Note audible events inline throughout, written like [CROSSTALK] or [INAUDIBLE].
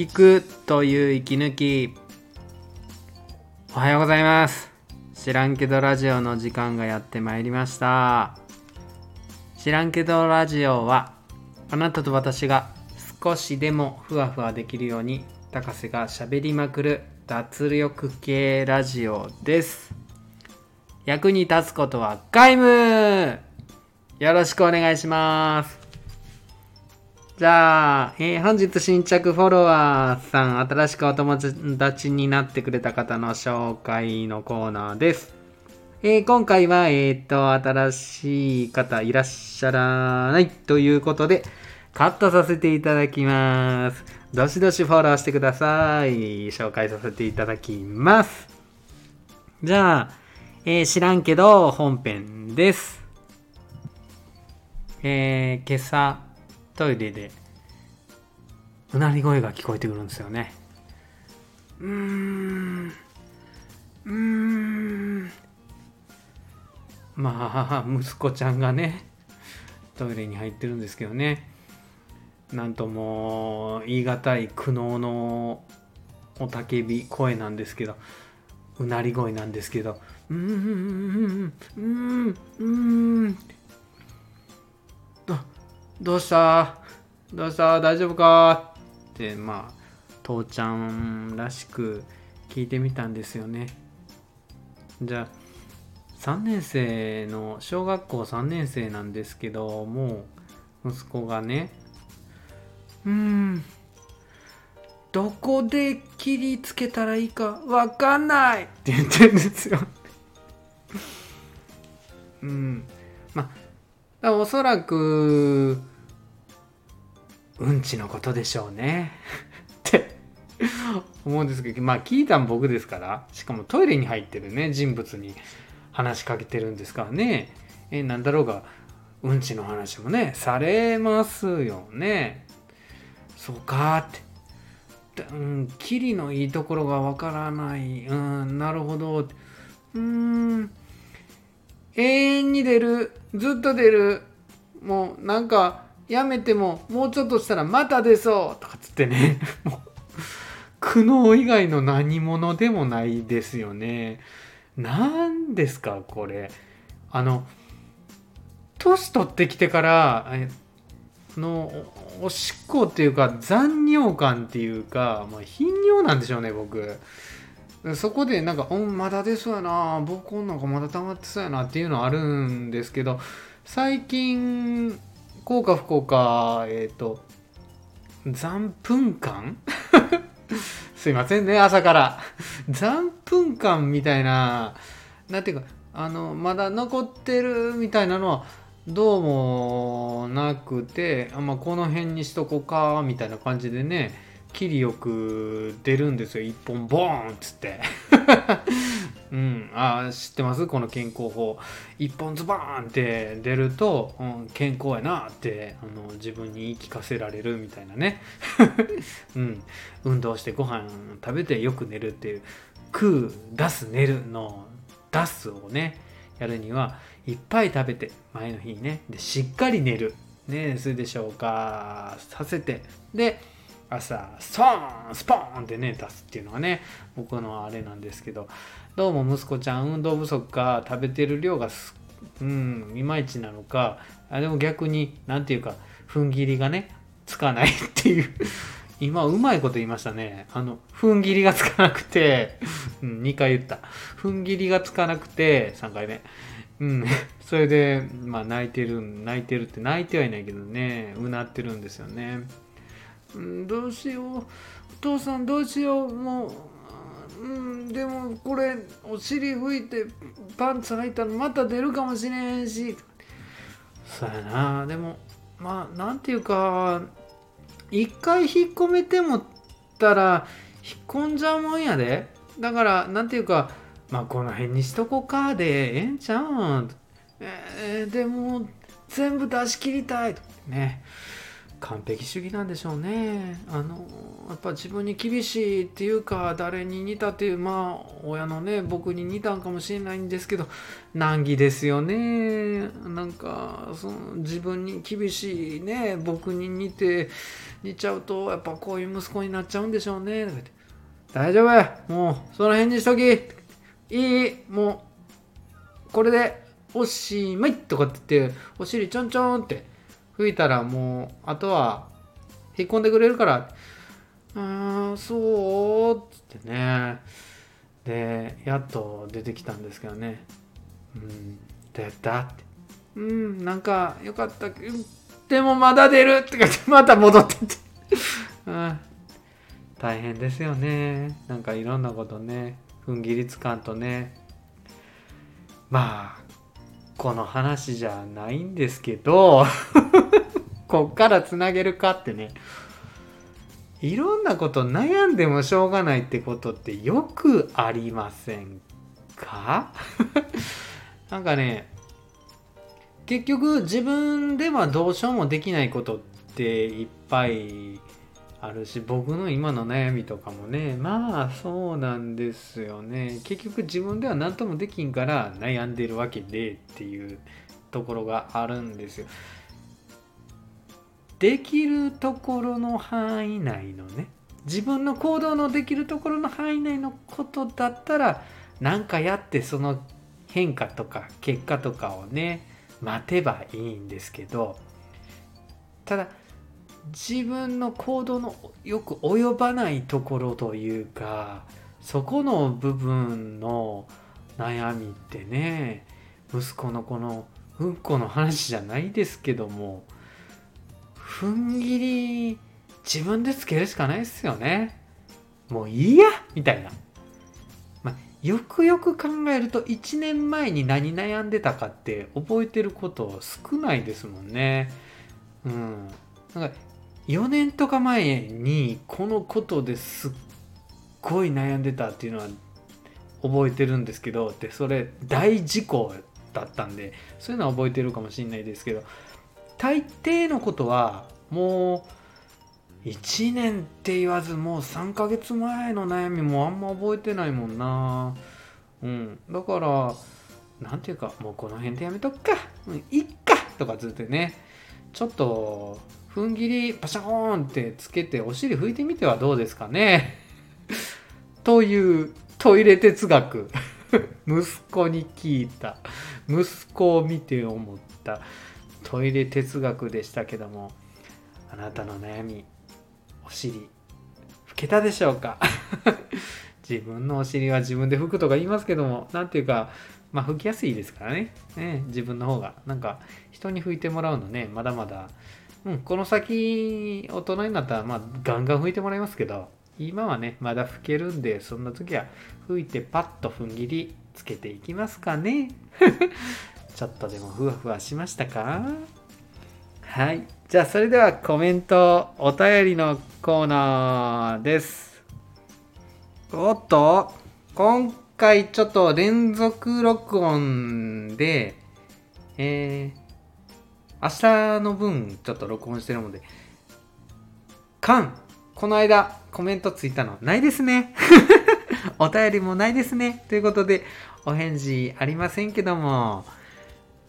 聞くという息抜き。おはようございます。知らんけどラジオの時間がやってまいりました。知らんけどラジオはあなたと私が少しでもふわふわできるように高瀬がしゃべりまくる脱力系ラジオです。役に立つことは皆無。よろしくお願いします。じゃあ、えー本日新着フォロワーさん、新しくお友達になってくれた方の紹介のコーナーです。えー今回は、えっ、と、新しい方いらっしゃらないということで、カットさせていただきます。どしどしフォローしてください。紹介させていただきます。じゃあ、えー知らんけど本編です。えー今朝、トイレで、うなり声が聞こえてくるんですよね。うーん。うーん。まあ、息子ちゃんがね、トイレに入ってるんですけどね。なんとも言い難い苦悩のおたけび声なんですけど、うなり声なんですけど、うーん、うーん、うーどうした？どうした？大丈夫か？って、まあ、父ちゃんらしく聞いてみたんですよね。じゃあ、3年生の、小学校3年生なんですけど、もう、息子がね、うん、どこで切りつけたらいいかわかんないって言ってるんですよ。うん。まあ、おそらく、うんちのことでしょうね。[LAUGHS] って思うんですけど、まあ聞いたん僕ですから、しかもトイレに入ってるね、人物に話しかけてるんですからね。え、なんだろうが、うんちの話もね、されますよね。そうかって。うん、キリのいいところがわからない。うん、なるほど。うーん、永遠に出る。ずっと出る。もうなんか、やめても、もうちょっとしたらまた出そうとかつってね。[LAUGHS] もう苦悩以外の何者でもないですよね。何ですか、これ。あの、年取ってきてから、のおしっこっていうか残尿感っていうか、まあ、頻尿なんでしょうね僕そこでなんか「うんまだ出そうやな膀胱なんかまだ溜まってそうやな」っていうのはあるんですけど最近効か不効かえっ、と残糞感 [LAUGHS] すいませんね朝から。残糞感みたいななんていうかあのまだ残ってるみたいなのはどうもなくて、あまあ、この辺にしとこうかみたいな感じでね切りよく出るんですよ。一本ボーンっつって。うん。あ知ってます？この健康法。一本ズバーンって出ると、うん、健康やなってあの自分に言い聞かせられるみたいなね、[LAUGHS] うん、運動してご飯食べてよく寝るっていう。食う出す寝るの出すをねやるにはいっぱい食べて前の日にね。でしっかり寝る。ねそれで消化させて。で朝ストーンスポーンってね出すっていうのがね僕のあれなんですけど。どうも息子ちゃん運動不足か食べてる量がすうんいまいちなのかあでも逆になんていうか踏ん切りがねつかないっていう。[LAUGHS] 今うまいこと言いましたね。あの踏ん切りがつかなくて、うん、2回言った。踏ん切りがつかなくて3回目。うん、[LAUGHS] それで、まあ、泣いてる、泣いてるって、泣いてはいないけどね、うなってるんですよね。うん、どうしよう、お父さんどうしよう、もう、うん、でもこれ、お尻拭いてパンツ履いたらまた出るかもしれへんし、そうやな、でも、まあ、なんていうか、一回引っ込めてもったら、引っ込んじゃうもんやで。だから、なんていうか、まあこの辺にしとこかでええんちゃうん。えーでも全部出し切りたいと。ね。完璧主義なんでしょうね。あのやっぱ自分に厳しいっていうか誰に似たっていうまあ親のね僕に似たんかもしれないんですけど難儀ですよね。なんかその自分に厳しいね僕に似て似ちゃうとやっぱこういう息子になっちゃうんでしょうね。だって大丈夫。もうその辺にしとき。いい。もうこれでおしまい。とかって言ってお尻ちょんちょんって。吹いたらもうあとは引っ込んでくれるからうーんそうっつってね。でやっと出てきたんですけどね。うんどうやったって。うんなんかよかった。でもまだ出るって言ってまた戻ってって。[LAUGHS] うん。大変ですよね。なんかいろんなことね踏ん切りつかんとね。まあこの話じゃないんですけど。[LAUGHS] こっからつなげるかってね。いろんなこと悩んでもしょうがないってことってよくありませんか？[LAUGHS] なんかね結局自分ではどうしようもできないことっていっぱいあるし僕の今の悩みとかもね。まあそうなんですよね。結局自分では何ともできんから悩んでるわけでっていうところがあるんですよ。できるところの範囲内のね自分の行動のできるところの範囲内のことだったら何かやってその変化とか結果とかをね待てばいいんですけどただ自分の行動のよく及ばないところというかそこの部分の悩みってね息子のこのうんこの話じゃないですけども踏ん切り自分でつけるしかないですよね。もういいやみたいな、まあ、よくよく考えると1年前に何悩んでたかって覚えてること少ないですもんね。うん。なんか4年とか前にこのことですっごい悩んでたっていうのは覚えてるんですけどでそれ大事故だったんでそういうのは覚えてるかもしれないですけど大抵のことはもう1年って言わずもう3ヶ月前の悩みもあんま覚えてないもんな。うん。だから何ていうかもうこの辺でやめとくか、うん、いっか。とかずっとね。ちょっと踏ん切りパシャコーンってつけてお尻拭いてみてはどうですかね。[LAUGHS] というトイレ哲学。[LAUGHS] 息子に聞いた。息子を見て思った。トイレ哲学でしたけどもあなたの悩みお尻拭けたでしょうか？[LAUGHS] 自分のお尻は自分で拭くとか言いますけども何ていうかまあ拭きやすいですからね。ね自分の方が。なんか人に拭いてもらうのねまだまだ。うん、この先、大人になったら、まあ、ガンガン拭いてもらいますけど、今はね、まだ拭けるんで、そんな時は拭いてパッと踏ん切りつけていきますかね。ちょっとでもふわふわしましたか？はい。じゃあ、それではコメント、お便りのコーナーです。おっと、今回ちょっと連続録音で、えー、明日の分ちょっと録音してるので、カン、この間コメントついたのないですね。[LAUGHS] お便りもないですね。ということで、お返事ありませんけども、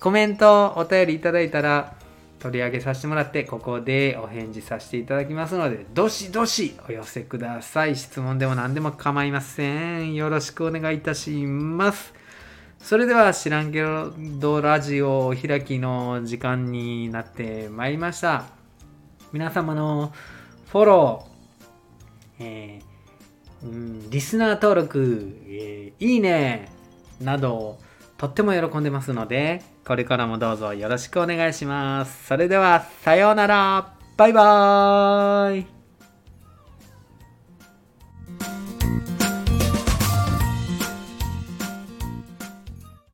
コメント、お便りいただいたら、取り上げさせてもらって、ここでお返事させていただきますので、どしどしお寄せください。質問でも何でも構いません。よろしくお願いいたします。それでは知らんけどラジオお開きの時間になってまいりました。皆様のフォロー、えー、うん、リスナー登録、えー、いいねなどとっても喜んでますので、これからもどうぞよろしくお願いします。それでは、さようならバイバーイ